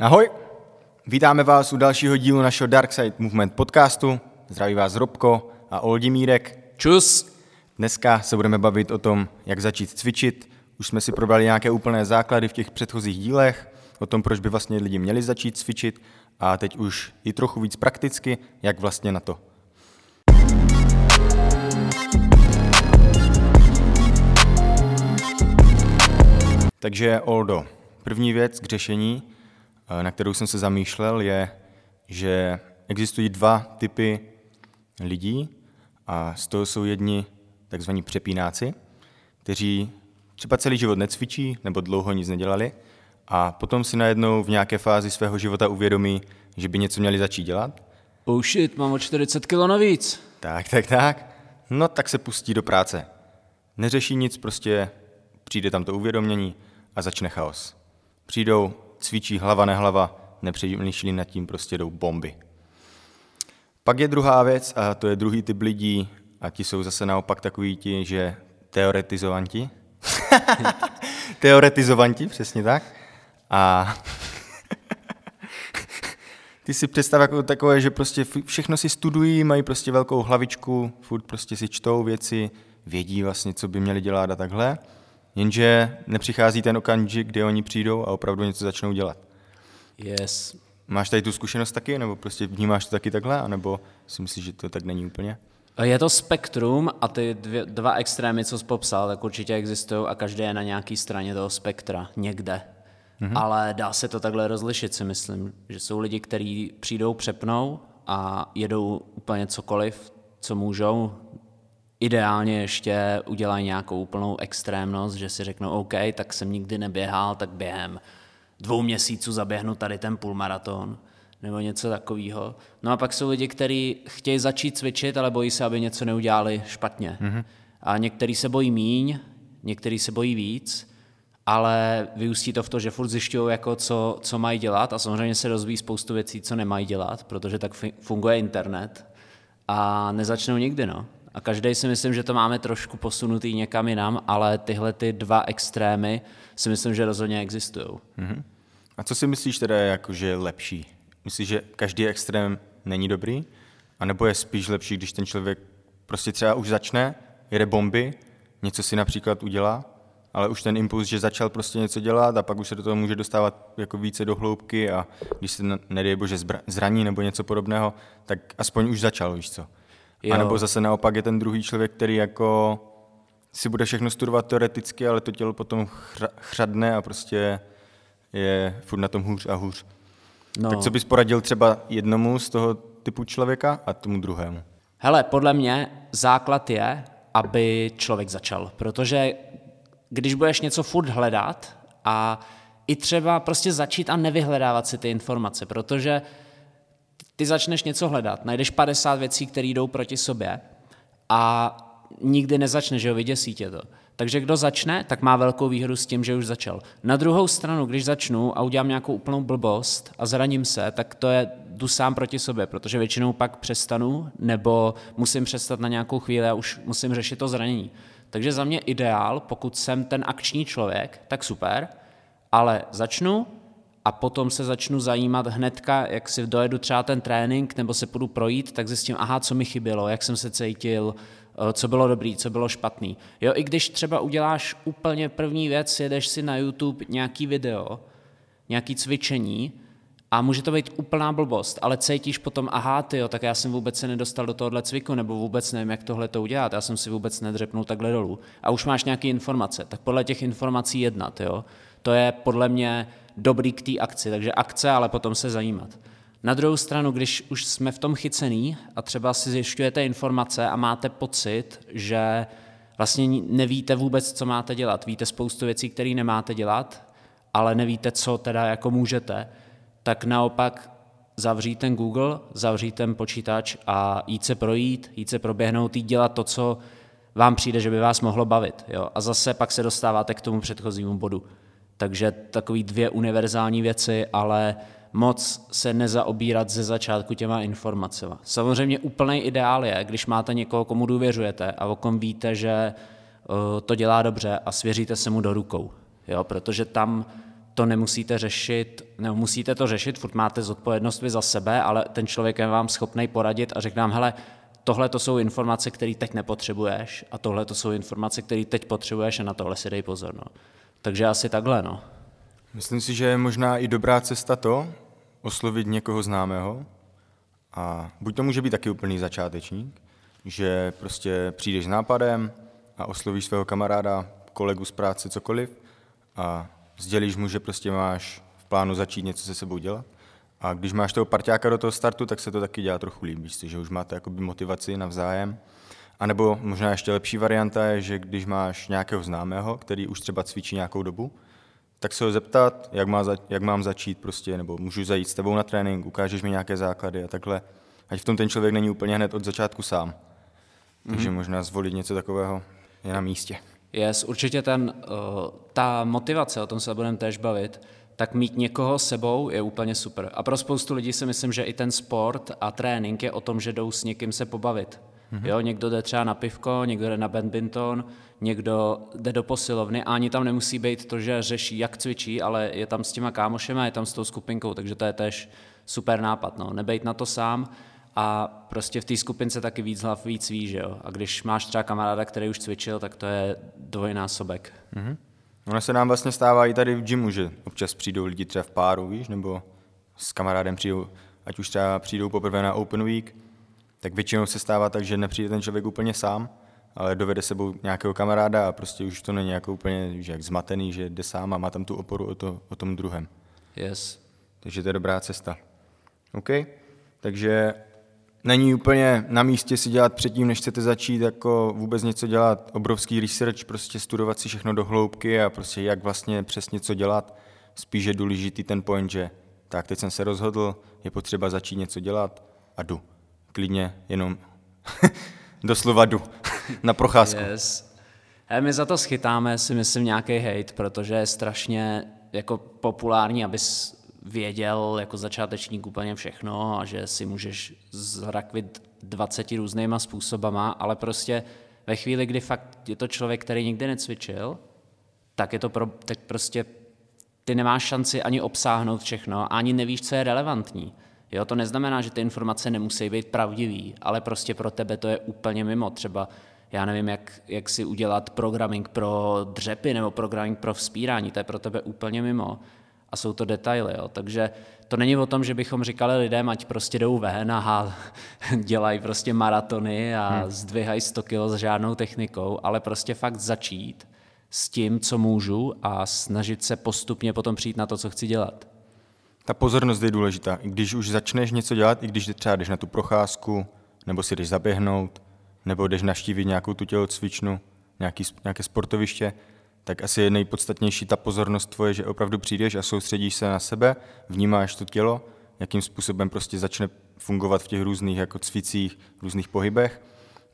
Ahoj, vítáme vás u dalšího dílu našeho Dark Side Movement podcastu. Zdraví vás Robko a Oldimírek. Čus! Dneska se budeme bavit o tom, jak začít cvičit. Už jsme si probrali nějaké úplné základy v těch předchozích dílech, o tom, proč by vlastně lidi měli začít cvičit a teď už i trochu víc prakticky, jak vlastně na to. Takže Oldo, první věc k řešení, na kterou jsem se zamýšlel, je, že existují dva typy lidí a z toho jsou jedni takzvaní přepínáci, kteří třeba celý život necvičí nebo dlouho nic nedělali a potom si najednou v nějaké fázi svého života uvědomí, že by něco měli začít dělat. Oh shit, mám o 40 kilo navíc. Tak, tak, tak. No tak se pustí do práce. Neřeší nic, prostě přijde tam to uvědomění a začne chaos. Přijdou, cvičí hlava nehlava, nepřemýšlí nad tím, prostě jdou bomby. Pak je druhá věc a to je druhý typ lidí a ti jsou zase naopak takový ti, že teoretizovanti. teoretizovanti, přesně tak. A ty si představ jako takové, že prostě všechno si studují, mají prostě velkou hlavičku, furt prostě si čtou věci, vědí vlastně, co by měli dělat a takhle. Jenže nepřichází ten okamžik, kdy oni přijdou a opravdu něco začnou dělat. Yes. Máš tady tu zkušenost taky, nebo prostě vnímáš to taky takhle, anebo si myslíš, že to tak není úplně? Je to spektrum a ty dvě, dva extrémy, co jsi popsal, tak určitě existují a každý je na nějaké straně toho spektra, někde. Mm-hmm. Ale dá se to takhle rozlišit, si myslím, že jsou lidi, kteří přijdou, přepnou a jedou úplně cokoliv, co můžou. Ideálně ještě udělají nějakou úplnou extrémnost, že si řeknou, OK, tak jsem nikdy neběhal, tak během dvou měsíců zaběhnu tady ten půlmaraton nebo něco takového. No a pak jsou lidi, kteří chtějí začít cvičit, ale bojí se, aby něco neudělali špatně. Mm-hmm. A někteří se bojí míň, někteří se bojí víc, ale vyústí to v to, že furt zjišťují, jako co, co mají dělat a samozřejmě se rozvíjí spoustu věcí, co nemají dělat, protože tak funguje internet a nezačnou nikdy, no. A každý si myslím, že to máme trošku posunutý někam jinam, ale tyhle ty dva extrémy si myslím, že rozhodně existují. Mm-hmm. A co si myslíš teda, jako, že je lepší? Myslíš, že každý extrém není dobrý? A nebo je spíš lepší, když ten člověk prostě třeba už začne, jede bomby, něco si například udělá, ale už ten impuls, že začal prostě něco dělat a pak už se do toho může dostávat jako více do hloubky a když se nedej bože zraní nebo něco podobného, tak aspoň už začal, víš co. Jo. A nebo zase naopak je ten druhý člověk, který jako si bude všechno studovat teoreticky, ale to tělo potom chřadne a prostě je furt na tom hůř a hůř. No. Tak co bys poradil třeba jednomu z toho typu člověka a tomu druhému? Hele, podle mě základ je, aby člověk začal, protože když budeš něco furt hledat a i třeba prostě začít a nevyhledávat si ty informace, protože ty začneš něco hledat, najdeš 50 věcí, které jdou proti sobě a nikdy nezačne, že jo, vyděsí tě to. Takže kdo začne, tak má velkou výhodu s tím, že už začal. Na druhou stranu, když začnu a udělám nějakou úplnou blbost a zraním se, tak to je jdu sám proti sobě, protože většinou pak přestanu nebo musím přestat na nějakou chvíli a už musím řešit to zranění. Takže za mě ideál, pokud jsem ten akční člověk, tak super, ale začnu a potom se začnu zajímat hnedka, jak si dojedu třeba ten trénink nebo se půjdu projít, tak zjistím, aha, co mi chybělo, jak jsem se cítil, eh, co bylo dobrý, co bylo špatný. Jo, i když třeba uděláš úplně první věc, jedeš si na YouTube nějaký video, nějaký cvičení, a může to být úplná blbost, ale cítíš potom, aha, ty tak já jsem vůbec se nedostal do tohohle cviku, nebo vůbec nevím, jak tohle to udělat, já jsem si vůbec nedřepnul takhle dolů. A už máš nějaké informace, tak podle těch informací jednat, jo. To je podle mě dobrý k té akci, takže akce, ale potom se zajímat. Na druhou stranu, když už jsme v tom chycený a třeba si zjišťujete informace a máte pocit, že vlastně nevíte vůbec, co máte dělat, víte spoustu věcí, které nemáte dělat, ale nevíte, co teda jako můžete, tak naopak zavřít ten Google, zavřít ten počítač a jít se projít, jít se proběhnout, jít dělat to, co vám přijde, že by vás mohlo bavit. Jo? A zase pak se dostáváte k tomu předchozímu bodu. Takže takový dvě univerzální věci, ale moc se nezaobírat ze začátku těma informacemi. Samozřejmě úplný ideál je, když máte někoho, komu důvěřujete a o kom víte, že to dělá dobře a svěříte se mu do rukou. Jo? Protože tam to nemusíte řešit, nebo musíte to řešit, furt máte zodpovědnost vy za sebe, ale ten člověk je vám schopný poradit a řekne vám, hele, tohle to jsou informace, které teď nepotřebuješ a tohle to jsou informace, které teď potřebuješ a na tohle si dej pozor. No. Takže asi takhle, no. Myslím si, že je možná i dobrá cesta to, oslovit někoho známého a buď to může být taky úplný začátečník, že prostě přijdeš s nápadem a oslovíš svého kamaráda, kolegu z práce, cokoliv a sdělíš mu, že prostě máš v plánu začít něco se sebou dělat. A když máš toho parťáka do toho startu, tak se to taky dělá trochu líp, víš, že už máte jakoby motivaci navzájem. A nebo možná ještě lepší varianta je, že když máš nějakého známého, který už třeba cvičí nějakou dobu, tak se ho zeptat, jak, má za, jak mám začít prostě, nebo můžu zajít s tebou na trénink, ukážeš mi nějaké základy a takhle. Ať v tom ten člověk není úplně hned od začátku sám. Takže mm-hmm. možná zvolit něco takového je na místě. Yes, určitě ten, uh, ta motivace, o tom se budeme též bavit, tak mít někoho sebou je úplně super. A pro spoustu lidí si myslím, že i ten sport a trénink je o tom, že jdou s někým se pobavit. Mm-hmm. Jo, někdo jde třeba na pivko, někdo jde na badminton, někdo jde do posilovny a ani tam nemusí být to, že řeší, jak cvičí, ale je tam s těma kámošema, je tam s tou skupinkou, takže to je tež super nápad. No. Nebejt na to sám a prostě v té skupince taky víc hlav víc ví, že jo. A když máš třeba kamaráda, který už cvičil, tak to je dvojnásobek. Mm-hmm. Ono se nám vlastně stává i tady v gymu, že občas přijdou lidi třeba v páru, víš, nebo s kamarádem přijdou, ať už třeba přijdou poprvé na Open Week, tak většinou se stává tak, že nepřijde ten člověk úplně sám, ale dovede sebou nějakého kamaráda a prostě už to není jako úplně že jak zmatený, že jde sám a má tam tu oporu o, to, o tom druhém. Yes. Takže to je dobrá cesta. OK? Takže není úplně na místě si dělat předtím, než chcete začít jako vůbec něco dělat, obrovský research, prostě studovat si všechno do hloubky a prostě jak vlastně přesně co dělat. Spíš je důležitý ten point, že tak teď jsem se rozhodl, je potřeba začít něco dělat a jdu. Klidně jenom doslova jdu na procházku. Yes. A my za to schytáme si myslím nějaký hate, protože je strašně jako populární, abys věděl jako začátečník úplně všechno a že si můžeš zrakvit 20 různýma způsobama, ale prostě ve chvíli, kdy fakt je to člověk, který nikdy necvičil, tak je to pro, tak prostě ty nemáš šanci ani obsáhnout všechno, ani nevíš, co je relevantní. Jo, to neznamená, že ty informace nemusí být pravdivý, ale prostě pro tebe to je úplně mimo. Třeba já nevím, jak, jak si udělat programming pro dřepy nebo programming pro vzpírání, to je pro tebe úplně mimo a jsou to detaily. Jo. Takže to není o tom, že bychom říkali lidem, ať prostě jdou ven a dělají prostě maratony a hmm. zdvihají 100 kg s žádnou technikou, ale prostě fakt začít s tím, co můžu a snažit se postupně potom přijít na to, co chci dělat. Ta pozornost je důležitá. I když už začneš něco dělat, i když třeba jdeš na tu procházku, nebo si jdeš zaběhnout, nebo jdeš naštívit nějakou tu tělocvičnu, nějaký, nějaké sportoviště, tak asi je nejpodstatnější ta pozornost tvoje, že opravdu přijdeš a soustředíš se na sebe, vnímáš to tělo, jakým způsobem prostě začne fungovat v těch různých jako cvicích, různých pohybech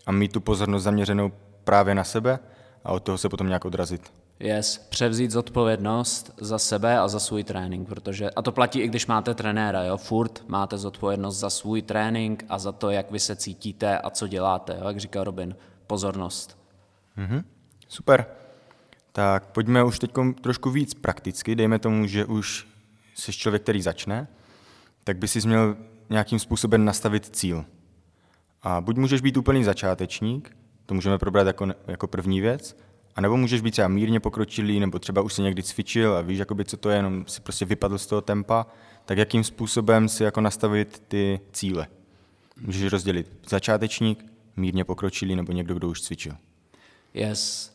a mít tu pozornost zaměřenou právě na sebe a od toho se potom nějak odrazit. Yes, převzít zodpovědnost za sebe a za svůj trénink, protože, a to platí i když máte trenéra, jo, furt máte zodpovědnost za svůj trénink a za to, jak vy se cítíte a co děláte, jo, jak říkal Robin, pozornost. Mm-hmm. Super. Tak pojďme už teď trošku víc prakticky, dejme tomu, že už jsi člověk, který začne, tak by si měl nějakým způsobem nastavit cíl. A buď můžeš být úplný začátečník, to můžeme probrat jako, jako první věc, a nebo můžeš být třeba mírně pokročilý, nebo třeba už si někdy cvičil a víš, jakoby, co to je, jenom si prostě vypadl z toho tempa, tak jakým způsobem si jako nastavit ty cíle. Můžeš rozdělit začátečník, mírně pokročilý nebo někdo, kdo už cvičil. Yes.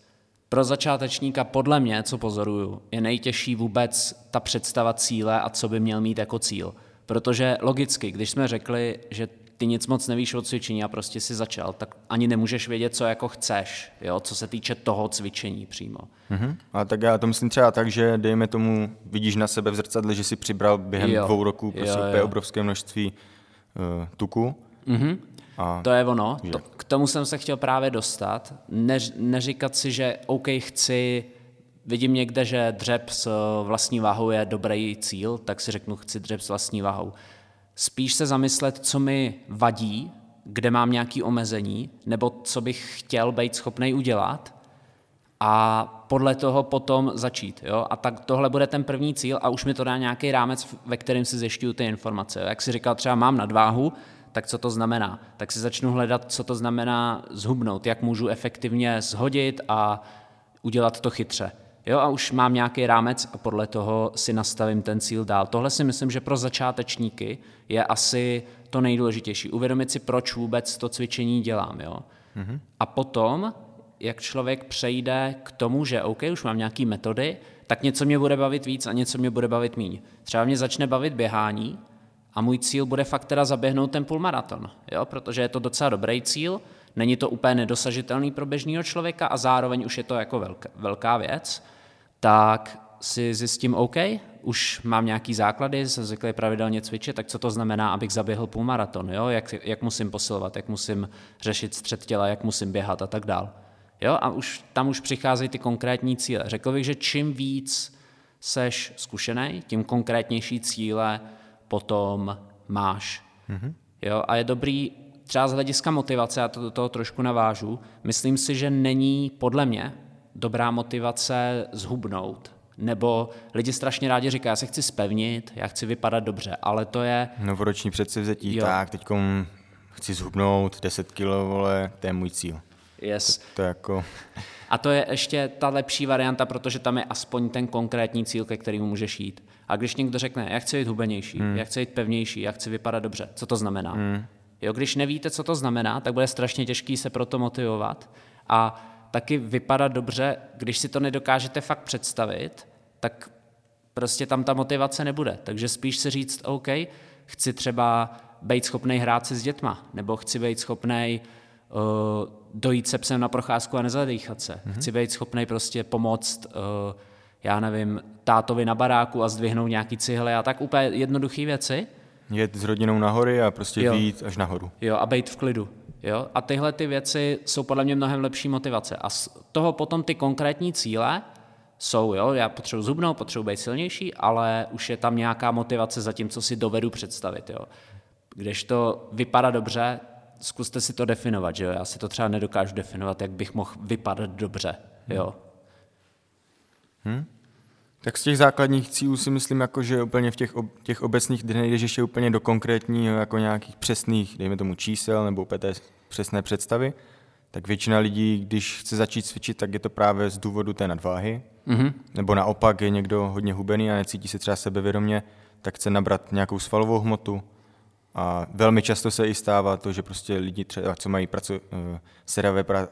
Pro začátečníka podle mě, co pozoruju, je nejtěžší vůbec ta představa cíle a co by měl mít jako cíl. Protože logicky, když jsme řekli, že ty nic moc nevíš o cvičení a prostě si začal, tak ani nemůžeš vědět, co jako chceš, jo, co se týče toho cvičení přímo. Mm-hmm. A tak já to myslím třeba tak, že dejme tomu, vidíš na sebe v zrcadle, že si přibral během jo. dvou roků prostě jo, jo. obrovské množství uh, tuku. Mm-hmm. A to je ono. To, k tomu jsem se chtěl právě dostat. Ne, neříkat si, že OK, chci, vidím někde, že dřep s vlastní váhou je dobrý cíl, tak si řeknu, chci dřep s vlastní váhou spíš se zamyslet, co mi vadí, kde mám nějaké omezení, nebo co bych chtěl být schopný udělat a podle toho potom začít. Jo? A tak tohle bude ten první cíl a už mi to dá nějaký rámec, ve kterém si zjišťuju ty informace. Jak si říkal, třeba mám nadváhu, tak co to znamená? Tak si začnu hledat, co to znamená zhubnout, jak můžu efektivně zhodit a udělat to chytře. Jo, a už mám nějaký rámec a podle toho si nastavím ten cíl dál. Tohle si myslím, že pro začátečníky je asi to nejdůležitější. Uvědomit si, proč vůbec to cvičení dělám. Jo? Mm-hmm. A potom, jak člověk přejde k tomu, že OK, už mám nějaké metody, tak něco mě bude bavit víc a něco mě bude bavit míň. Třeba mě začne bavit běhání a můj cíl bude fakt teda zaběhnout ten půlmaraton, jo? protože je to docela dobrý cíl, není to úplně nedosažitelný pro běžného člověka a zároveň už je to jako velká, velká věc, tak si zjistím, OK, už mám nějaký základy, jsem zvyklý pravidelně cvičit, tak co to znamená, abych zaběhl půlmaraton, jo? Jak, jak musím posilovat, jak musím řešit střed těla, jak musím běhat a tak dál. Jo? A už, tam už přicházejí ty konkrétní cíle. Řekl bych, že čím víc seš zkušený, tím konkrétnější cíle potom máš. Mm-hmm. Jo? A je dobrý třeba z hlediska motivace, já to do toho trošku navážu, myslím si, že není podle mě dobrá motivace zhubnout. Nebo lidi strašně rádi říkají, já se chci spevnit, já chci vypadat dobře, ale to je... Novoroční předsevzetí, jo. tak teď chci zhubnout 10 kg, vole, to je můj cíl. Yes. To, to jako... A to je ještě ta lepší varianta, protože tam je aspoň ten konkrétní cíl, ke kterému můžeš jít. A když někdo řekne, já chci být hubenější, hmm. já chci být pevnější, já chci vypadat dobře, co to znamená? Hmm. Jo, když nevíte, co to znamená, tak bude strašně těžký se pro to motivovat. A taky vypadat dobře, když si to nedokážete fakt představit, tak prostě tam ta motivace nebude. Takže spíš si říct, OK, chci třeba být schopný hrát se s dětma, nebo chci být schopný uh, dojít se psem na procházku a nezadýchat se. Mm-hmm. Chci být schopný prostě pomoct, uh, já nevím, tátovi na baráku a zdvihnout nějaký cihly a tak úplně jednoduché věci. Jet s rodinou nahory a prostě jo. výjít až nahoru. Jo, a být v klidu. Jo? A tyhle ty věci jsou podle mě mnohem lepší motivace. A z toho potom ty konkrétní cíle jsou, jo, já potřebuji zubnout, potřebuji být silnější, ale už je tam nějaká motivace za tím, co si dovedu představit. Jo. Když to vypadá dobře, zkuste si to definovat, že jo? Já si to třeba nedokážu definovat, jak bych mohl vypadat dobře, jo. Hmm. Tak z těch základních cílů si myslím, jako, že úplně v těch, ob, těch obecných, nejdeš ještě úplně do konkrétního, jako nějakých přesných, dejme tomu čísel nebo úplně té přesné představy, tak většina lidí, když chce začít cvičit, tak je to právě z důvodu té nadváhy. Mm-hmm. Nebo naopak je někdo hodně hubený a necítí se třeba sebevědomě, tak chce nabrat nějakou svalovou hmotu. A velmi často se i stává to, že prostě lidi třeba, co mají pracu, uh, seravé pra,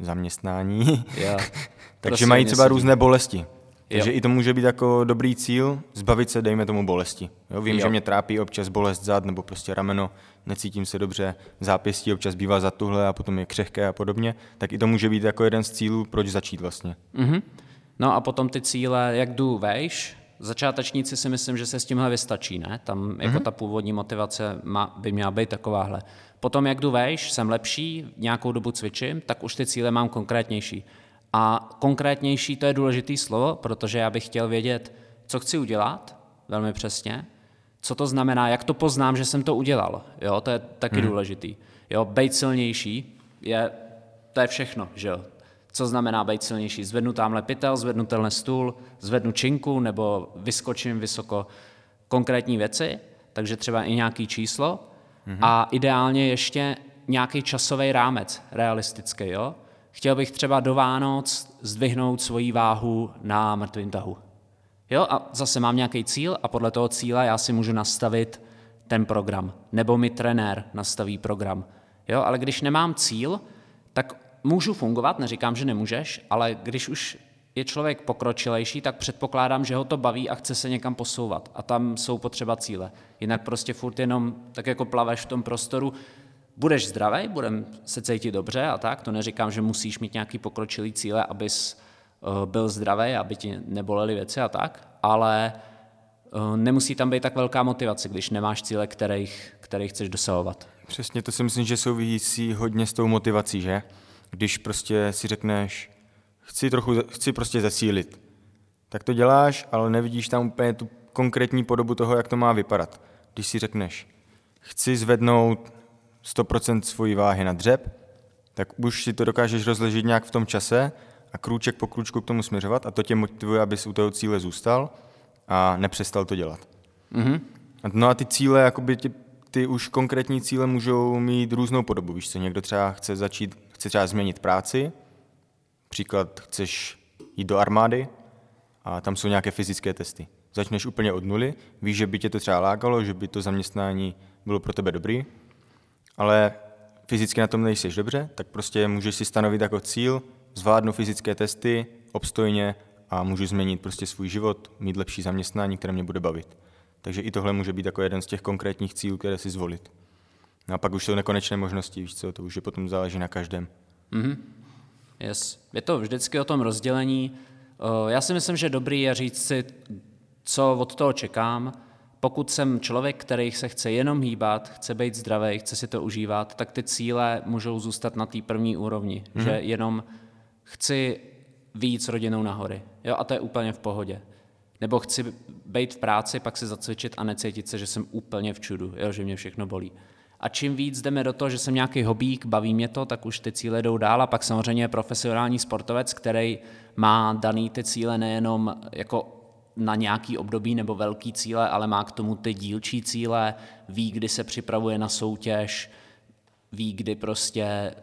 zaměstnání, yeah. takže mají třeba různé bolesti. Takže jo. i to může být jako dobrý cíl, zbavit se, dejme tomu, bolesti. Jo, vím, jo. že mě trápí občas bolest zad nebo prostě rameno, necítím se dobře, zápěstí občas bývá za tuhle a potom je křehké a podobně, tak i to může být jako jeden z cílů, proč začít vlastně. Mm-hmm. No a potom ty cíle, jak jdu vejš, začátečníci si myslím, že se s tímhle vystačí, ne? Tam jako mm-hmm. ta původní motivace má, by měla být takováhle. Potom, jak jdu vejš, jsem lepší, nějakou dobu cvičím, tak už ty cíle mám konkrétnější. A konkrétnější to je důležitý slovo, protože já bych chtěl vědět, co chci udělat, velmi přesně, co to znamená, jak to poznám, že jsem to udělal. Jo, to je taky hmm. důležitý. Jo, být silnější je, to je všechno, že jo. Co znamená být silnější? Zvednu tamhle pytel, zvednu tenhle stůl, zvednu činku nebo vyskočím vysoko konkrétní věci, takže třeba i nějaký číslo hmm a ideálně ještě nějaký časový rámec realistický, jo chtěl bych třeba do Vánoc zdvihnout svoji váhu na mrtvém tahu. Jo, a zase mám nějaký cíl a podle toho cíle já si můžu nastavit ten program. Nebo mi trenér nastaví program. Jo, ale když nemám cíl, tak můžu fungovat, neříkám, že nemůžeš, ale když už je člověk pokročilejší, tak předpokládám, že ho to baví a chce se někam posouvat. A tam jsou potřeba cíle. Jinak prostě furt jenom tak jako plaveš v tom prostoru, budeš zdravý, budeme se cítit dobře a tak, to neříkám, že musíš mít nějaký pokročilý cíle, abys eh, byl zdravý, aby ti nebolely věci a tak, ale eh, nemusí tam být tak velká motivace, když nemáš cíle, kterých, kterých chceš dosahovat. Přesně, to si myslím, že souvisí hodně s tou motivací, že? Když prostě si řekneš, chci trochu, chci prostě zesílit, tak to děláš, ale nevidíš tam úplně tu konkrétní podobu toho, jak to má vypadat. Když si řekneš, chci zvednout 100% svojí váhy na dřep, tak už si to dokážeš rozležit nějak v tom čase a krůček po krůčku k tomu směřovat a to tě motivuje, abys u toho cíle zůstal a nepřestal to dělat. Mm-hmm. No a ty cíle, jakoby ty, ty už konkrétní cíle můžou mít různou podobu. Víš co, někdo třeba chce začít, chce třeba změnit práci, příklad chceš jít do armády a tam jsou nějaké fyzické testy. Začneš úplně od nuly, víš, že by tě to třeba lákalo, že by to zaměstnání bylo pro tebe dobrý, ale fyzicky na tom nejsiš dobře, tak prostě můžeš si stanovit jako cíl, zvládnu fyzické testy obstojně a můžu změnit prostě svůj život, mít lepší zaměstnání, které mě bude bavit. Takže i tohle může být jako jeden z těch konkrétních cílů, které si zvolit. No a pak už jsou nekonečné možnosti, víš co, to už je potom záleží na každém. Mm-hmm. Yes. Je to vždycky o tom rozdělení. Já si myslím, že dobrý je říct si, co od toho čekám. Pokud jsem člověk, který se chce jenom hýbat, chce být zdravý, chce si to užívat, tak ty cíle můžou zůstat na té první úrovni. Mm-hmm. Že jenom chci víc rodinou nahory. Jo, a to je úplně v pohodě. Nebo chci být v práci, pak si zacvičit a necítit se, že jsem úplně v čudu, jo, že mě všechno bolí. A čím víc jdeme do toho, že jsem nějaký hobík, baví mě to, tak už ty cíle jdou dál a pak samozřejmě je profesionální sportovec, který má daný ty cíle nejenom jako na nějaký období nebo velký cíle, ale má k tomu ty dílčí cíle, ví, kdy se připravuje na soutěž, ví, kdy prostě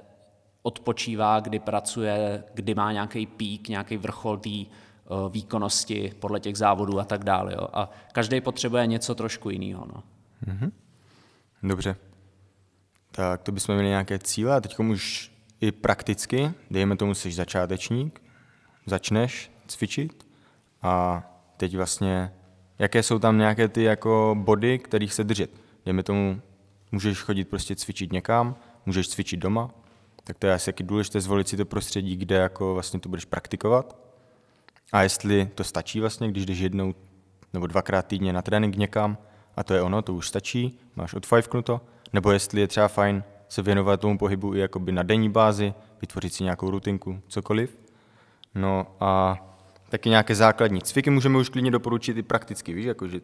odpočívá, kdy pracuje, kdy má nějaký pík, nějaký vrchol té eh, výkonnosti podle těch závodů a tak dále. Jo. A každý potřebuje něco trošku jiného. No. Mm-hmm. Dobře. Tak to bychom měli nějaké cíle a teď už i prakticky, dejme tomu, jsi začátečník, začneš cvičit a teď vlastně, jaké jsou tam nějaké ty jako body, kterých se držet. Dejme tomu, můžeš chodit prostě cvičit někam, můžeš cvičit doma, tak to je asi důležité zvolit si to prostředí, kde jako vlastně to budeš praktikovat. A jestli to stačí vlastně, když jdeš jednou nebo dvakrát týdně na trénink někam a to je ono, to už stačí, máš odfajfknuto, nebo jestli je třeba fajn se věnovat tomu pohybu i jakoby na denní bázi, vytvořit si nějakou rutinku, cokoliv. No a taky nějaké základní cviky můžeme už klidně doporučit i prakticky, víš, jakože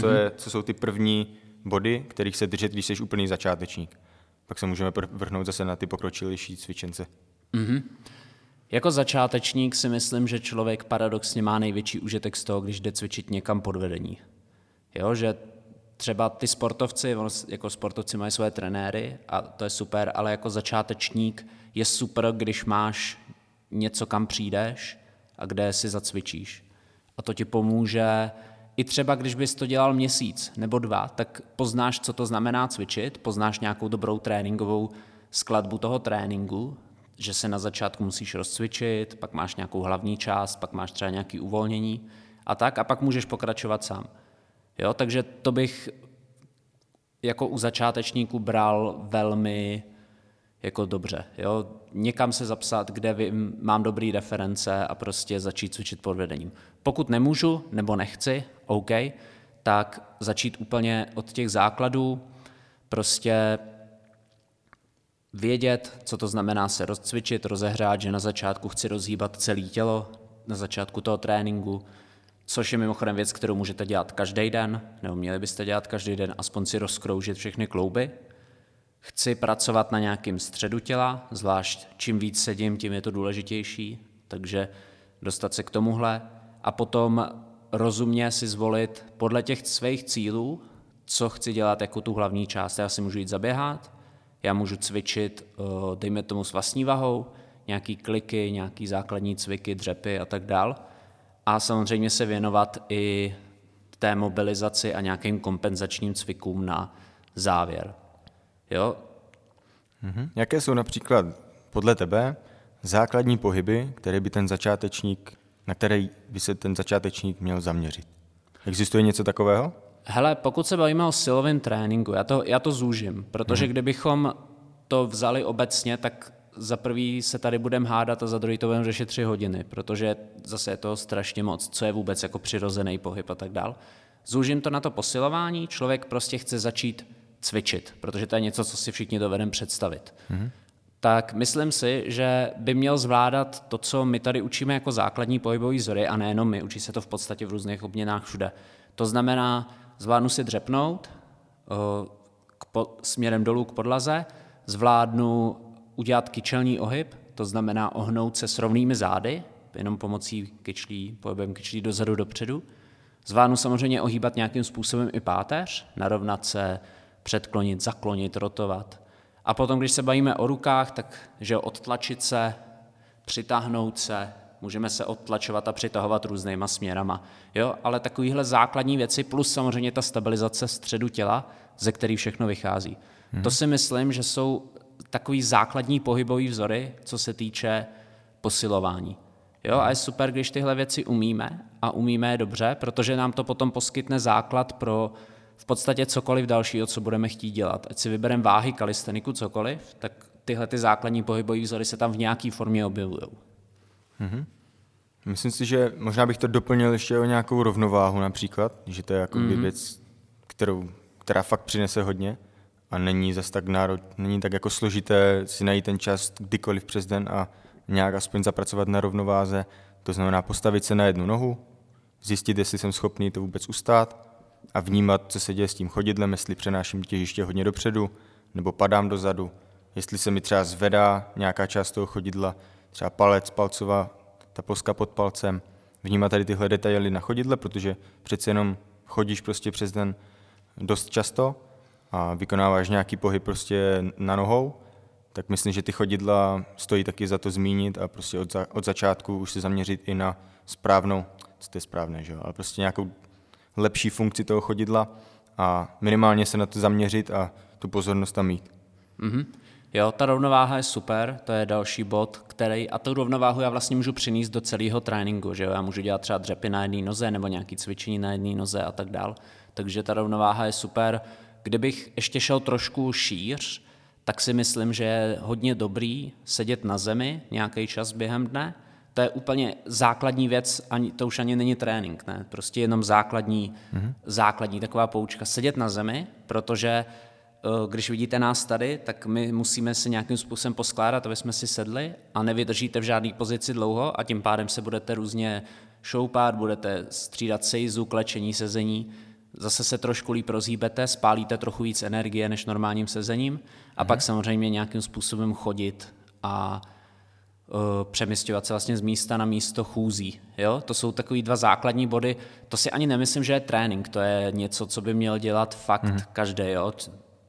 co, je, co jsou ty první body, kterých se držet, když jsi úplný začátečník. Pak se můžeme vrhnout zase na ty pokročilější cvičence. Mm-hmm. Jako začátečník si myslím, že člověk paradoxně má největší užitek z toho, když jde cvičit někam pod vedení. Jo, že třeba ty sportovci, jako sportovci mají své trenéry a to je super, ale jako začátečník je super, když máš něco, kam přijdeš a kde si zacvičíš. A to ti pomůže i třeba, když bys to dělal měsíc nebo dva, tak poznáš, co to znamená cvičit, poznáš nějakou dobrou tréninkovou skladbu toho tréninku, že se na začátku musíš rozcvičit, pak máš nějakou hlavní část, pak máš třeba nějaké uvolnění a tak, a pak můžeš pokračovat sám. Jo, takže to bych jako u začátečníků bral velmi jako dobře. Jo? Někam se zapsat, kde vím, mám dobrý reference a prostě začít cvičit pod vedením. Pokud nemůžu nebo nechci, OK, tak začít úplně od těch základů, prostě vědět, co to znamená se rozcvičit, rozehrát, že na začátku chci rozhýbat celé tělo, na začátku toho tréninku, což je mimochodem věc, kterou můžete dělat každý den, nebo měli byste dělat každý den, aspoň si rozkroužit všechny klouby, Chci pracovat na nějakém středu těla, zvlášť čím víc sedím, tím je to důležitější, takže dostat se k tomuhle a potom rozumně si zvolit podle těch svých cílů, co chci dělat jako tu hlavní část. Já si můžu jít zaběhat, já můžu cvičit, eh, dejme tomu s vlastní vahou, nějaký kliky, nějaký základní cviky, dřepy a tak dál. A samozřejmě se věnovat i té mobilizaci a nějakým kompenzačním cvikům na závěr. Jo? Mhm. Jaké jsou například podle tebe základní pohyby, které by ten začátečník, na které by se ten začátečník měl zaměřit? Existuje něco takového? Hele, pokud se bavíme o silovém tréninku, já to, já to zúžím, protože hmm. kdybychom to vzali obecně, tak za prvý se tady budeme hádat a za druhý to budeme řešit tři hodiny, protože zase je to strašně moc, co je vůbec jako přirozený pohyb a tak dál. Zúžím to na to posilování, člověk prostě chce začít cvičit, protože to je něco, co si všichni dovedeme představit. Mm-hmm. Tak myslím si, že by měl zvládat to, co my tady učíme jako základní pohybový vzory, a nejenom my, učí se to v podstatě v různých obměnách všude. To znamená, zvládnu si dřepnout k po, směrem dolů k podlaze, zvládnu udělat kyčelní ohyb, to znamená ohnout se s rovnými zády, jenom pomocí kyčlí, pohybem kyčlí dozadu dopředu. Zvládnu samozřejmě ohýbat nějakým způsobem i páteř, narovnat se, předklonit, zaklonit, rotovat. A potom, když se bavíme o rukách, tak že odtlačit se, přitáhnout se, můžeme se odtlačovat a přitahovat různýma směrama. Jo? Ale takovéhle základní věci, plus samozřejmě ta stabilizace středu těla, ze který všechno vychází. Hmm. To si myslím, že jsou takový základní pohybový vzory, co se týče posilování. Jo, a je super, když tyhle věci umíme a umíme je dobře, protože nám to potom poskytne základ pro v podstatě cokoliv dalšího, co budeme chtít dělat. Ať si vybereme váhy, kalisteniku, cokoliv, tak tyhle ty základní pohybové vzory se tam v nějaké formě objevují. Mm-hmm. Myslím si, že možná bych to doplnil ještě o nějakou rovnováhu například, že to je jako mm-hmm. věc, kterou, která fakt přinese hodně a není zas tak národ, není tak jako složité si najít ten čas kdykoliv přes den a nějak aspoň zapracovat na rovnováze. To znamená postavit se na jednu nohu, zjistit, jestli jsem schopný to vůbec ustát a vnímat, co se děje s tím chodidlem, jestli přenáším těžiště hodně dopředu nebo padám dozadu, jestli se mi třeba zvedá nějaká část toho chodidla, třeba palec, palcová, ta poska pod palcem. Vnímat tady tyhle detaily na chodidle, protože přece jenom chodíš prostě přes den dost často a vykonáváš nějaký pohyb prostě na nohou, tak myslím, že ty chodidla stojí taky za to zmínit a prostě od, za, od začátku už se zaměřit i na správnou, co to je správné, že jo, ale prostě nějakou lepší funkci toho chodidla a minimálně se na to zaměřit a tu pozornost tam mít. Mm-hmm. Jo, ta rovnováha je super, to je další bod, který, a tu rovnováhu já vlastně můžu přinést do celého tréninku, že jo, já můžu dělat třeba dřepy na jedné noze nebo nějaké cvičení na jedné noze a tak dál, takže ta rovnováha je super. Kdybych ještě šel trošku šíř, tak si myslím, že je hodně dobrý sedět na zemi nějaký čas během dne. To je úplně základní věc, ani, to už ani není trénink, ne? prostě jenom základní, mm-hmm. základní taková poučka. Sedět na zemi, protože eh, když vidíte nás tady, tak my musíme se nějakým způsobem poskládat, aby jsme si sedli a nevydržíte v žádné pozici dlouho a tím pádem se budete různě šoupat, budete střídat sejzu, klečení, sezení zase se trošku líp rozhýbete, spálíte trochu víc energie než normálním sezením a hmm. pak samozřejmě nějakým způsobem chodit a přemysťovat se vlastně z místa na místo chůzí. Jo? To jsou takový dva základní body. To si ani nemyslím, že je trénink, to je něco, co by měl dělat fakt hmm. každý. Jo?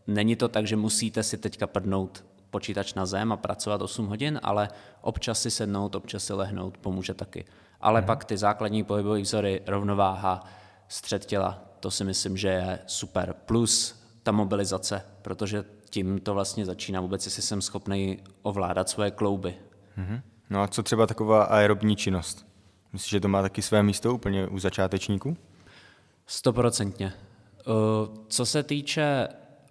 Není to tak, že musíte si teďka prdnout počítač na zem a pracovat 8 hodin, ale občas si sednout, občas si lehnout pomůže taky. Ale hmm. pak ty základní pohybové vzory, rovnováha, střed těla, to si myslím, že je super. Plus ta mobilizace, protože tím to vlastně začíná vůbec, jestli jsem schopný ovládat svoje klouby. Mm-hmm. No a co třeba taková aerobní činnost? Myslíš, že to má taky své místo úplně u začátečníků? Stoprocentně. Eh, co se týče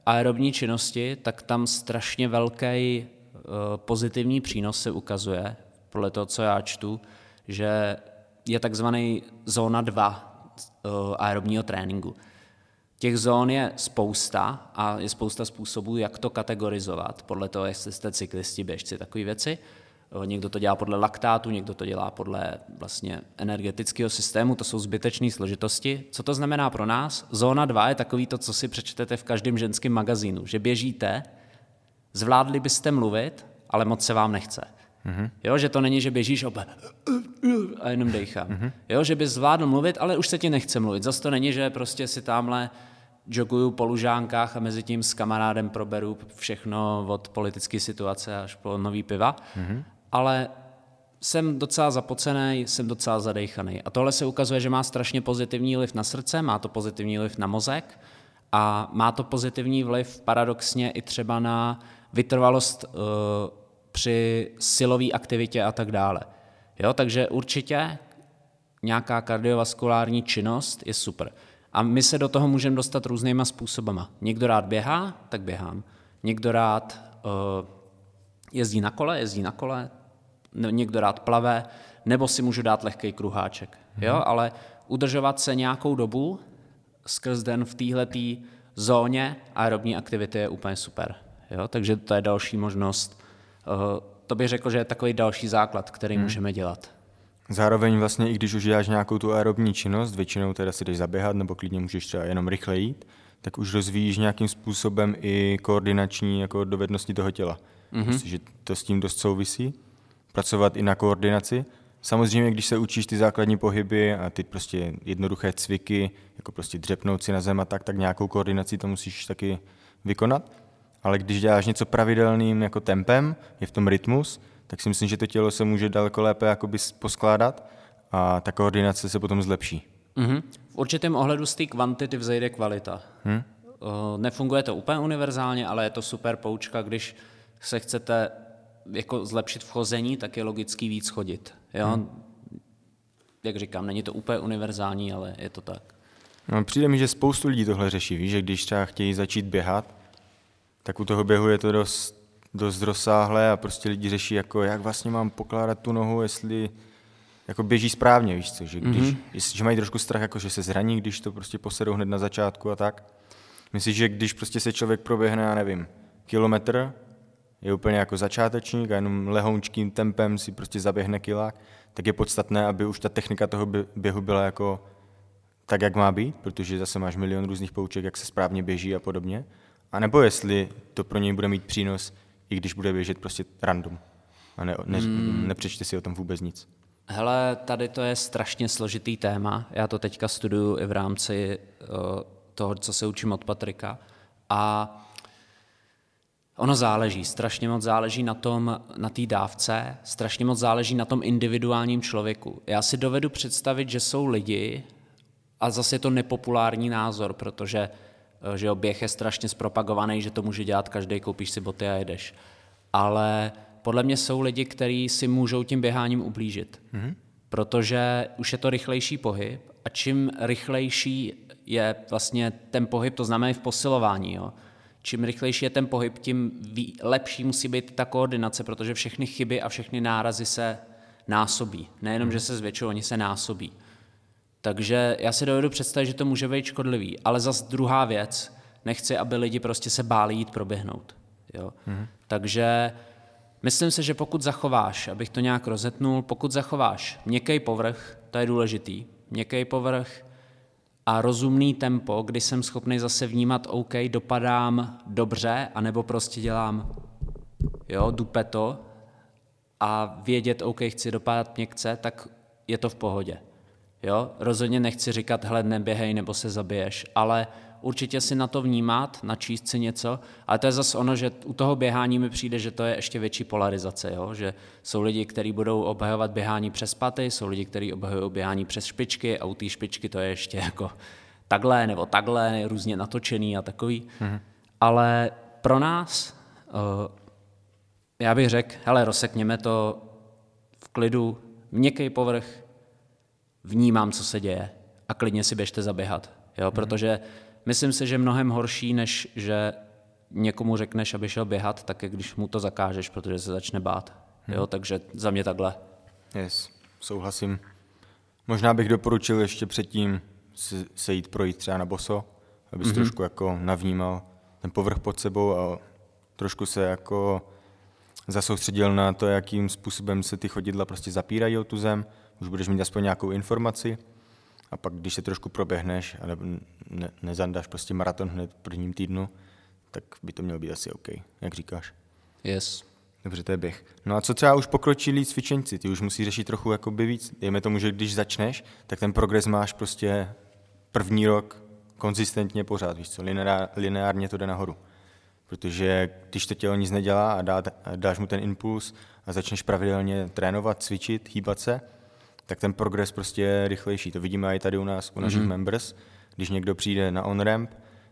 aerobní činnosti, tak tam strašně velký eh, pozitivní přínos se ukazuje, podle toho, co já čtu, že je takzvaný zóna 2 Eh, aerobního tréninku. Těch zón je spousta a je spousta způsobů, jak to kategorizovat, podle toho, jestli jste cyklisti, běžci, takové věci. Někdo to dělá podle laktátu, někdo to dělá podle vlastně energetického systému, to jsou zbytečné složitosti. Co to znamená pro nás? Zóna 2 je takový to, co si přečtete v každém ženském magazínu, že běžíte, zvládli byste mluvit, ale moc se vám nechce. Mm-hmm. Jo, že to není, že běžíš oba a jenom dejchám. Mm-hmm. Jo, že bys zvládl mluvit, ale už se ti nechce mluvit. Zase to není, že prostě si tamhle joguju po lužánkách a mezi tím s kamarádem proberu všechno od politické situace až po nový piva, mm-hmm. Ale jsem docela zapocený, jsem docela zadejchaný. A tohle se ukazuje, že má strašně pozitivní vliv na srdce, má to pozitivní vliv na mozek a má to pozitivní vliv paradoxně i třeba na vytrvalost uh, při silové aktivitě a tak dále. Jo, takže určitě nějaká kardiovaskulární činnost je super. A my se do toho můžeme dostat různýma způsobama. Někdo rád běhá, tak běhám. Někdo rád uh, jezdí na kole, jezdí na kole. Někdo rád plave, nebo si můžu dát lehký kruháček. Mm-hmm. Jo, ale udržovat se nějakou dobu skrz den v této zóně aerobní aktivity je úplně super. Jo, takže to je další možnost Eh, to bych řekl, že je takový další základ, který hmm. můžeme dělat. Zároveň vlastně, i když už děláš nějakou tu aerobní činnost, většinou teda si jdeš zaběhat, nebo klidně můžeš třeba jenom rychle jít, tak už rozvíjíš nějakým způsobem i koordinační jako dovednosti toho těla. Mm-hmm. Myslím, že to s tím dost souvisí. Pracovat i na koordinaci. Samozřejmě, když se učíš ty základní pohyby a ty prostě jednoduché cviky, jako prostě dřepnout si na zem a tak, tak nějakou koordinaci to musíš taky vykonat. Ale když děláš něco pravidelným jako tempem, je v tom rytmus, tak si myslím, že to tělo se může daleko lépe jakoby poskládat a ta koordinace se potom zlepší. Mm-hmm. V určitém ohledu z té kvantity vzejde kvalita. Hmm? Nefunguje to úplně univerzálně, ale je to super poučka, když se chcete jako zlepšit v chození, tak je logický víc chodit. Jo? Hmm. Jak říkám, není to úplně univerzální, ale je to tak. No, přijde mi, že spoustu lidí tohle řeší, víš, že když třeba chtějí začít běhat, tak u toho běhu je to dost, dost rozsáhlé a prostě lidi řeší, jako jak vlastně mám pokládat tu nohu, jestli jako běží správně, víš co, že když, mm-hmm. že mají trošku strach, jako že se zraní, když to prostě posedou hned na začátku a tak. Myslím, že když prostě se člověk proběhne, já nevím, kilometr, je úplně jako začátečník a jenom lehoučkým tempem si prostě zaběhne kilák, tak je podstatné, aby už ta technika toho běhu byla jako tak, jak má být, protože zase máš milion různých pouček, jak se správně běží a podobně. A nebo jestli to pro něj bude mít přínos, i když bude běžet prostě random a ne, ne, hmm. nepřečte si o tom vůbec nic. Hele, tady to je strašně složitý téma. Já to teďka studuju i v rámci uh, toho, co se učím od Patrika. A ono záleží, strašně moc záleží na tom, na té dávce, strašně moc záleží na tom individuálním člověku. Já si dovedu představit, že jsou lidi, a zase je to nepopulární názor, protože eh, že jo, běh je strašně zpropagovaný, že to může dělat každý, koupíš si boty a jedeš. Ale podle mě jsou lidi, kteří si můžou tím běháním ublížit. Mm-hmm. Protože už je to rychlejší pohyb a čím rychlejší je vlastně ten pohyb, to znamená i v posilování, jo. Čím rychlejší je ten pohyb, tím lepší musí být ta koordinace, protože všechny chyby a všechny nárazy se násobí. Nejenom, že se zvětšují, oni se násobí. Takže já si dovedu představit, že to může být škodlivý. Ale zas druhá věc, nechci, aby lidi prostě se báli jít proběhnout. Jo? Mm-hmm. Takže myslím si, že pokud zachováš, abych to nějak rozetnul, pokud zachováš měkký povrch, to je důležitý, měkký povrch a rozumný tempo, kdy jsem schopný zase vnímat, OK, dopadám dobře, anebo prostě dělám, jo, dupe to a vědět, OK, chci dopadat měkce, tak je to v pohodě. Jo? Rozhodně nechci říkat, hele, neběhej nebo se zabiješ, ale určitě si na to vnímat, načíst si něco, ale to je zase ono, že u toho běhání mi přijde, že to je ještě větší polarizace, jo? že jsou lidi, kteří budou obhajovat běhání přes paty, jsou lidi, kteří obhajují běhání přes špičky a u té špičky to je ještě jako takhle nebo takhle, různě natočený a takový. Mm-hmm. Ale pro nás, uh, já bych řekl, hele, rozsekněme to v klidu, měkký povrch, vnímám, co se děje a klidně si běžte zaběhat. Jo? Hmm. Protože myslím si, že mnohem horší, než že někomu řekneš, aby šel běhat, tak je, když mu to zakážeš, protože se začne bát. Jo? Hmm. Takže za mě takhle. Yes, souhlasím. Možná bych doporučil ještě předtím se, se jít projít třeba na boso, abys mm-hmm. trošku jako navnímal ten povrch pod sebou a trošku se jako zasoustředil na to, jakým způsobem se ty chodidla prostě zapírají o tu zem, už budeš mít aspoň nějakou informaci a pak, když se trošku proběhneš a ne, ne, nezandáš prostě maraton hned v prvním týdnu, tak by to mělo být asi OK, jak říkáš. Yes. Dobře, to je běh. No a co třeba už pokročilí cvičenci? Ty už musí řešit trochu jakoby víc. Dejme tomu, že když začneš, tak ten progres máš prostě první rok konzistentně pořád, víš co, lineárně to jde nahoru. Protože když to tělo nic nedělá a dá, dáš mu ten impuls a začneš pravidelně trénovat, cvičit, hýbat se, tak ten progres prostě je rychlejší. To vidíme i tady u nás, u našich mm-hmm. members. Když někdo přijde na on-ramp,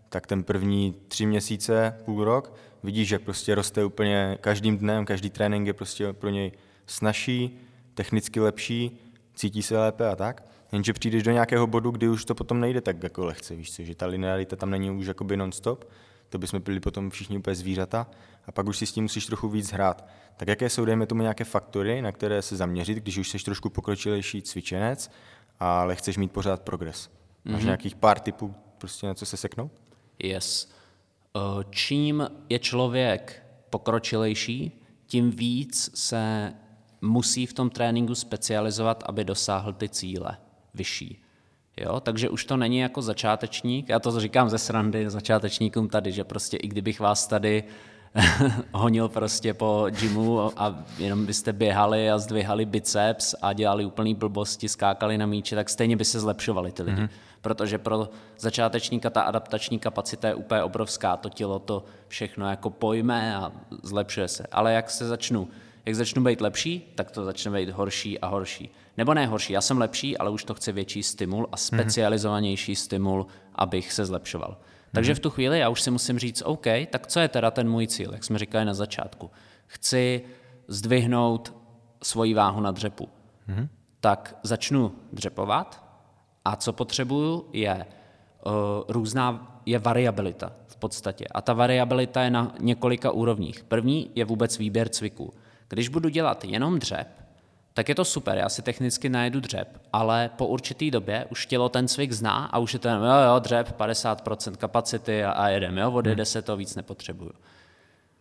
tak ten první tři měsíce, půl rok, vidíš, jak prostě roste úplně každým dnem, každý trénink je prostě pro něj snažší, technicky lepší, cítí se lépe a tak. Jenže přijdeš do nějakého bodu, kdy už to potom nejde tak jako lehce, víš co, že ta linearita tam není už jakoby non-stop, to bychom byli potom všichni úplně zvířata a pak už si s tím musíš trochu víc hrát. Tak jaké jsou, dejme tomu, nějaké faktory, na které se zaměřit, když už jsi trošku pokročilejší cvičenec, ale chceš mít pořád progres? Máš mm-hmm. nějakých pár typů, prostě na co se seknou? Yes. Eh, čím je člověk pokročilejší, tím víc se musí v tom tréninku specializovat, aby dosáhl ty cíle vyšší. Jo, takže už to není jako začátečník, já to říkám ze srandy začátečníkům tady, že prostě i kdybych vás tady honil prostě po gymu a jenom byste běhali a zdvihali biceps a dělali úplný blbosti, skákali na míče, tak stejně by se zlepšovali ty lidi. Mm-hmm. Protože pro začátečníka ta adaptační kapacita je úplně obrovská, to tělo to všechno jako pojme a zlepšuje se. Ale jak se začnu, jak začnu být lepší, tak to začne být horší a horší. Nebo ne horší, já jsem lepší, ale už to chce větší stimul a specializovanější stimul, abych se zlepšoval. Takže v tu chvíli já už si musím říct, OK, tak co je teda ten můj cíl, jak jsme říkali na začátku. Chci zdvihnout svoji váhu na dřepu. Mm-hmm. Tak začnu dřepovat a co potřebuju je uh, různá, je variabilita v podstatě. A ta variabilita je na několika úrovních. První je vůbec výběr cviků. Když budu dělat jenom dřep, tak je to super, já si technicky najedu dřep, ale po určitý době už tělo ten cvik zná a už je ten, jo, jo, dřep, 50% kapacity a, a jedem, jo, odjede se to, víc nepotřebuju.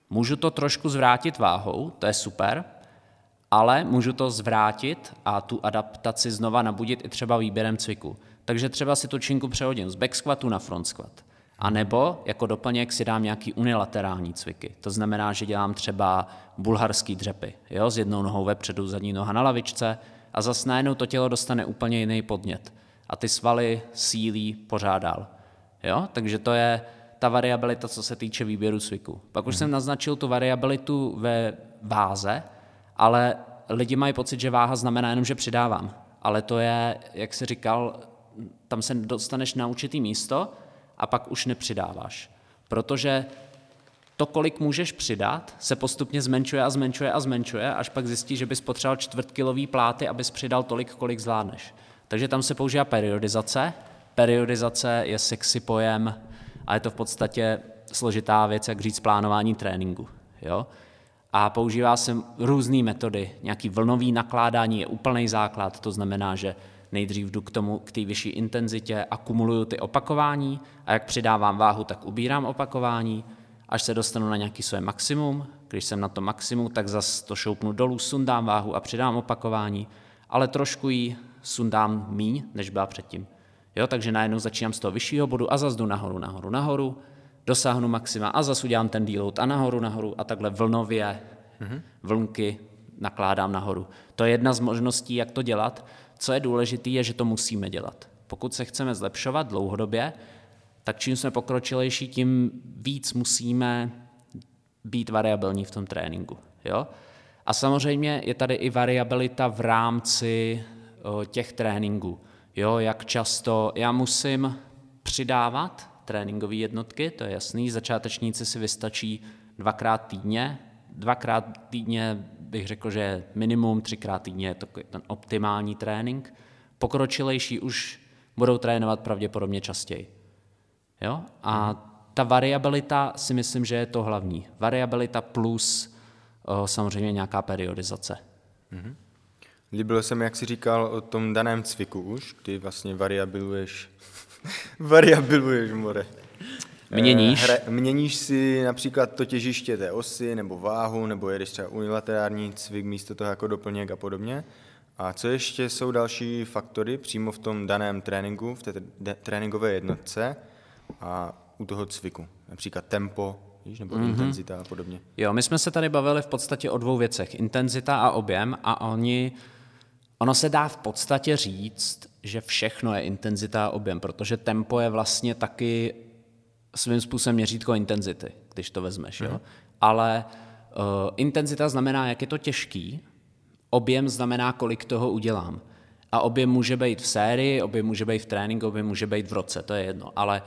Můžu to trošku zvrátit váhou, to je super, ale můžu to zvrátit a tu adaptaci znova nabudit i třeba výběrem cviku. Takže třeba si tu činku přehodím z back squatu na front squat. A nebo jako doplněk si dám nějaký unilaterální cviky. To znamená, že dělám třeba bulharský dřepy, jo, s jednou nohou vepředu, zadní noha na lavičce a zase najednou to tělo dostane úplně jiný podnět. A ty svaly sílí pořád dál. Jo? Takže to je ta variabilita, co se týče výběru cviku. Pak už hmm. jsem naznačil tu variabilitu ve váze, ale lidi mají pocit, že váha znamená jenom, že přidávám. Ale to je, jak jsi říkal, tam se dostaneš na určitý místo a pak už nepřidáváš. Protože to, kolik můžeš přidat, se postupně zmenšuje a zmenšuje a zmenšuje, až pak zjistíš, že bys potřeboval čtvrtkilový pláty, abys přidal tolik, kolik zvládneš. Takže tam se používá periodizace. Periodizace je sexy pojem a je to v podstatě složitá věc, jak říct plánování tréninku. Jo? A používá se různé metody. Nějaký vlnový nakládání je úplný základ, to znamená, že nejdřív jdu k tomu, k té vyšší intenzitě, akumuluju ty opakování a jak přidávám váhu, tak ubírám opakování, až se dostanu na nějaký své maximum. Když jsem na to maximum, tak zase to šoupnu dolů, sundám váhu a přidám opakování, ale trošku ji sundám míň, než byla předtím. Jo, takže najednou začínám z toho vyššího bodu a zase jdu nahoru, nahoru, nahoru, dosáhnu maxima a zase udělám ten deload a nahoru, nahoru a takhle vlnově mm-hmm. vlnky nakládám nahoru. To je jedna z možností, jak to dělat. Co je důležité, je, že to musíme dělat. Pokud se chceme zlepšovat dlouhodobě, tak čím jsme pokročilejší, tím víc musíme být variabilní v tom tréninku. Jo? A samozřejmě je tady i variabilita v rámci o, těch tréninků. Jo, jak často já musím přidávat tréninkové jednotky, to je jasný. Začátečníci si vystačí dvakrát týdně. Dvakrát týdně bych řekl, že minimum, třikrát týdně je to ten optimální trénink. Pokročilejší už budou trénovat pravděpodobně častěji. Jo? A ta variabilita si myslím, že je to hlavní. Variabilita plus o, samozřejmě nějaká periodizace. Mm-hmm. Líbilo se mi, jak jsi říkal o tom daném cviku už, kdy vlastně variabiluješ, variabiluješ, more. Měníš? Hre, měníš si například to těžiště té osy, nebo váhu, nebo jedeš třeba unilaterální cvik místo toho jako doplněk a podobně. A co ještě jsou další faktory přímo v tom daném tréninku, v té tréninkové jednotce, a u toho cviku, například tempo, víš, nebo mm-hmm. intenzita a podobně. Jo, my jsme se tady bavili v podstatě o dvou věcech, intenzita a objem a oni, ono se dá v podstatě říct, že všechno je intenzita a objem, protože tempo je vlastně taky svým způsobem měřítko intenzity, když to vezmeš, mm-hmm. jo. Mhm. Ale uh, intenzita znamená, jak je to těžký, objem znamená, kolik toho udělám. A objem může být v sérii, objem může být v tréninku, objem může být v roce, to je jedno. Ale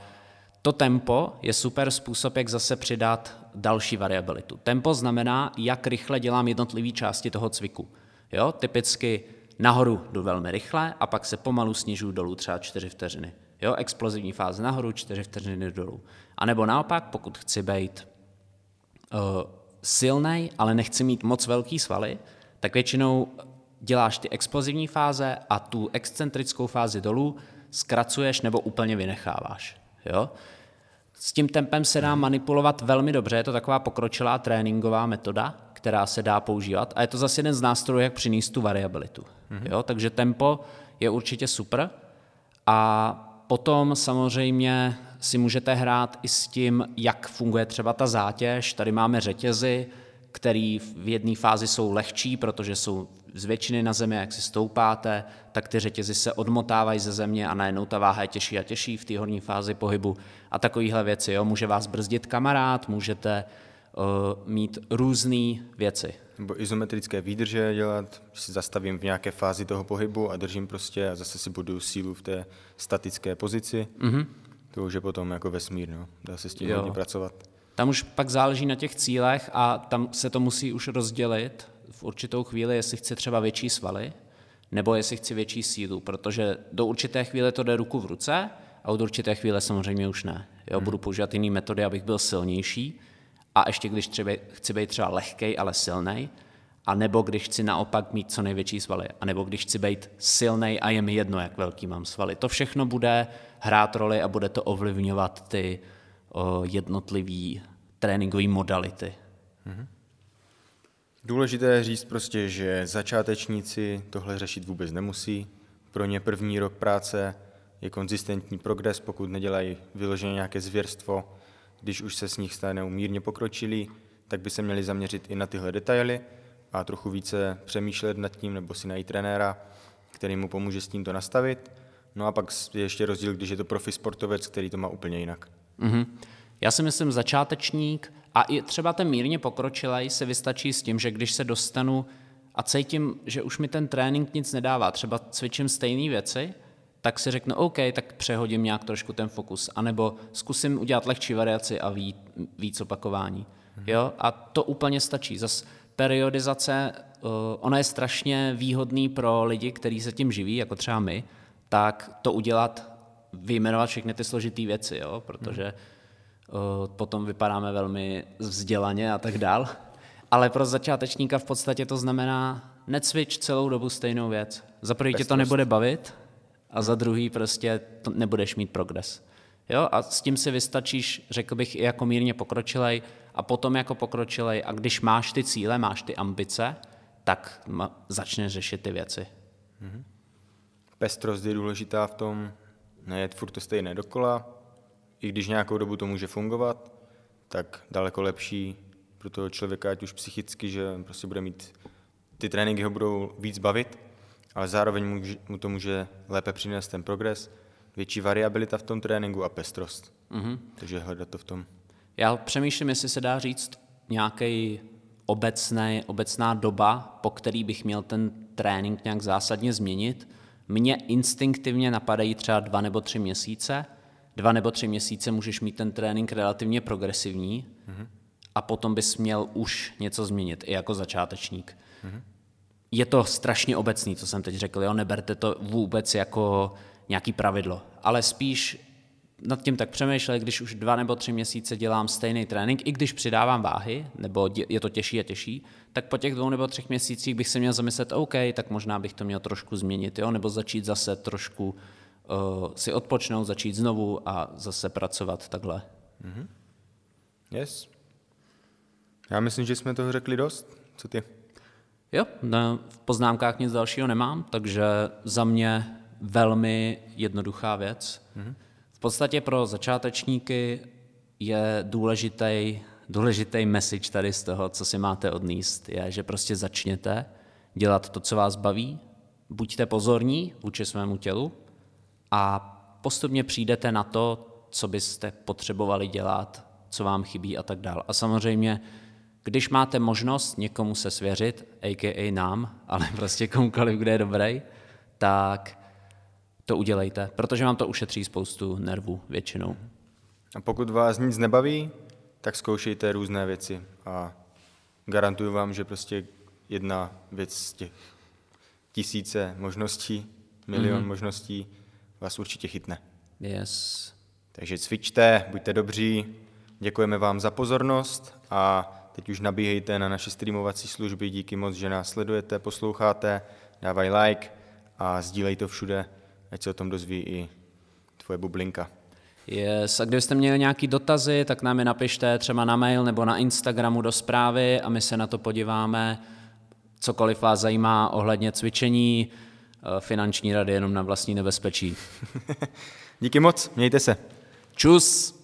to tempo je super způsob, jak zase přidat další variabilitu. Tempo znamená, jak rychle dělám jednotlivé části toho cviku. Jo? Typicky nahoru jdu velmi rychle a pak se pomalu snižuju dolů třeba 4 vteřiny. Jo? Explozivní fáze nahoru, 4 vteřiny dolů. A nebo naopak, pokud chci být uh, silný, ale nechci mít moc velký svaly, tak většinou děláš ty explozivní fáze a tu excentrickou fázi dolů zkracuješ nebo úplně vynecháváš. Jo? S tím tempem se dá manipulovat velmi dobře, je to taková pokročilá tréninková metoda, která se dá používat a je to zase jeden z nástrojů, jak přinést tu variabilitu. Mm-hmm. Jo? Takže tempo je určitě super a potom samozřejmě si můžete hrát i s tím, jak funguje třeba ta zátěž. Tady máme řetězy, které v jedné fázi jsou lehčí, protože jsou z většiny na zemi, jak si stoupáte, tak ty řetězy se odmotávají ze země a najednou ta váha je těžší a těžší v té horní fázi pohybu a takovéhle věci. Jo. Může vás brzdit kamarád, můžete uh, mít různé věci. Nebo izometrické výdrže dělat, si zastavím v nějaké fázi toho pohybu a držím prostě a zase si budu sílu v té statické pozici. Mm-hmm. To už je potom jako vesmír, no. dá se s tím jo. hodně pracovat. Tam už pak záleží na těch cílech a tam se to musí už rozdělit v určitou chvíli, jestli chci třeba větší svaly, nebo jestli chci větší sílu, protože do určité chvíle to jde ruku v ruce a od určité chvíle samozřejmě už ne. Jo, budu používat jiné metody, abych byl silnější a ještě když třeba, chci být třeba lehkej, ale silný, a nebo když chci naopak mít co největší svaly, a nebo když chci být silný a je mi jedno, jak velký mám svaly. To všechno bude hrát roli a bude to ovlivňovat ty o, jednotlivý tréninkové modality. Mm-hmm. Důležité je říct prostě, že začátečníci tohle řešit vůbec nemusí. Pro ně první rok práce je konzistentní progres, pokud nedělají vyloženě nějaké zvěrstvo. Když už se s nich stane umírně pokročilý, tak by se měli zaměřit i na tyhle detaily a trochu více přemýšlet nad tím, nebo si najít trenéra, který mu pomůže s tím to nastavit. No a pak je ještě rozdíl, když je to profi sportovec, který to má úplně jinak. Mm-hmm. Já si myslím, začátečník a i třeba ten mírně pokročilej se vystačí s tím, že když se dostanu a cítím, že už mi ten trénink nic nedává, třeba cvičím stejné věci, tak si řeknu, OK, tak přehodím nějak trošku ten fokus, anebo zkusím udělat lehčí variaci a víc, víc opakování. Mhm. Jo? A to úplně stačí. Zas periodizace, uh, ona je strašně výhodný pro lidi, kteří se tím živí, jako třeba my, tak to udělat, vyjmenovat všechny ty složité věci, jo? protože hmm potom vypadáme velmi vzdělaně a tak dál. Ale pro začátečníka v podstatě to znamená necvič celou dobu stejnou věc. Za prvý tě to nebude bavit a za druhý prostě to nebudeš mít progres. Jo? A s tím si vystačíš, řekl bych, i jako mírně pokročilej a potom jako pokročilej a když máš ty cíle, máš ty ambice, tak začneš řešit ty věci. Mm-hmm. Pestrost je důležitá v tom, nejet furt to stejné dokola, i když nějakou dobu to může fungovat, tak daleko lepší pro toho člověka, ať už psychicky, že prostě bude mít, ty tréninky ho budou víc bavit, ale zároveň mu to může lépe přinést ten progres, větší variabilita v tom tréninku a pestrost. Mm-hmm. Takže hledat to v tom. Já přemýšlím, jestli se dá říct nějaký obecný, obecná doba, po který bych měl ten trénink nějak zásadně změnit. Mně instinktivně napadají třeba dva nebo tři měsíce, dva nebo tři měsíce můžeš mít ten trénink relativně progresivní mm-hmm. a potom bys měl už něco změnit, i jako začátečník. Mm-hmm. Je to strašně obecný, co jsem teď řekl, jo? neberte to vůbec jako nějaký pravidlo, ale spíš nad tím tak přemýšlel, když už dva nebo tři měsíce dělám stejný trénink, i když přidávám váhy, nebo je to těžší a těžší, tak po těch dvou nebo třech měsících bych se měl zamyslet, OK, tak možná bych to měl trošku změnit, jo? nebo začít zase trošku uh, si odpočnout, začít znovu a zase pracovat takhle. Mm-hmm. Yes. Já myslím, že jsme toho řekli dost. Co ty? Jo, ne, v poznámkách nic dalšího nemám, takže za mě velmi jednoduchá věc. Mm-hmm. V podstatě pro začátečníky je důležitý, důležitý message tady z toho, co si máte odníst, je, že prostě začněte dělat to, co vás baví, buďte pozorní vůči svému tělu, a postupně přijdete na to, co byste potřebovali dělat, co vám chybí a tak dále. A samozřejmě, když máte možnost někomu se svěřit, a.k.a. nám, ale prostě komukoliv, kde je dobrý, tak to udělejte, protože vám to ušetří spoustu nervů většinou. A pokud vás nic nebaví, tak zkoušejte různé věci a garantuju vám, že prostě jedna věc z těch tisíce možností, milion mm-hmm. možností vás určitě chytne. Yes. Takže cvičte, buďte dobří, děkujeme vám za pozornost a teď už nabíhejte na naše streamovací služby, díky moc, že nás sledujete, posloucháte, dávaj like a sdílej to všude, ať se o tom dozví i tvoje bublinka. Yes. A kdybyste měli nějaké dotazy, tak nám je napište třeba na mail nebo na Instagramu do zprávy a my se na to podíváme. Cokoliv vás zajímá ohledně cvičení, Eh, finanční rady jenom na vlastní nebezpečí. Díky moc, mějte se. Čus!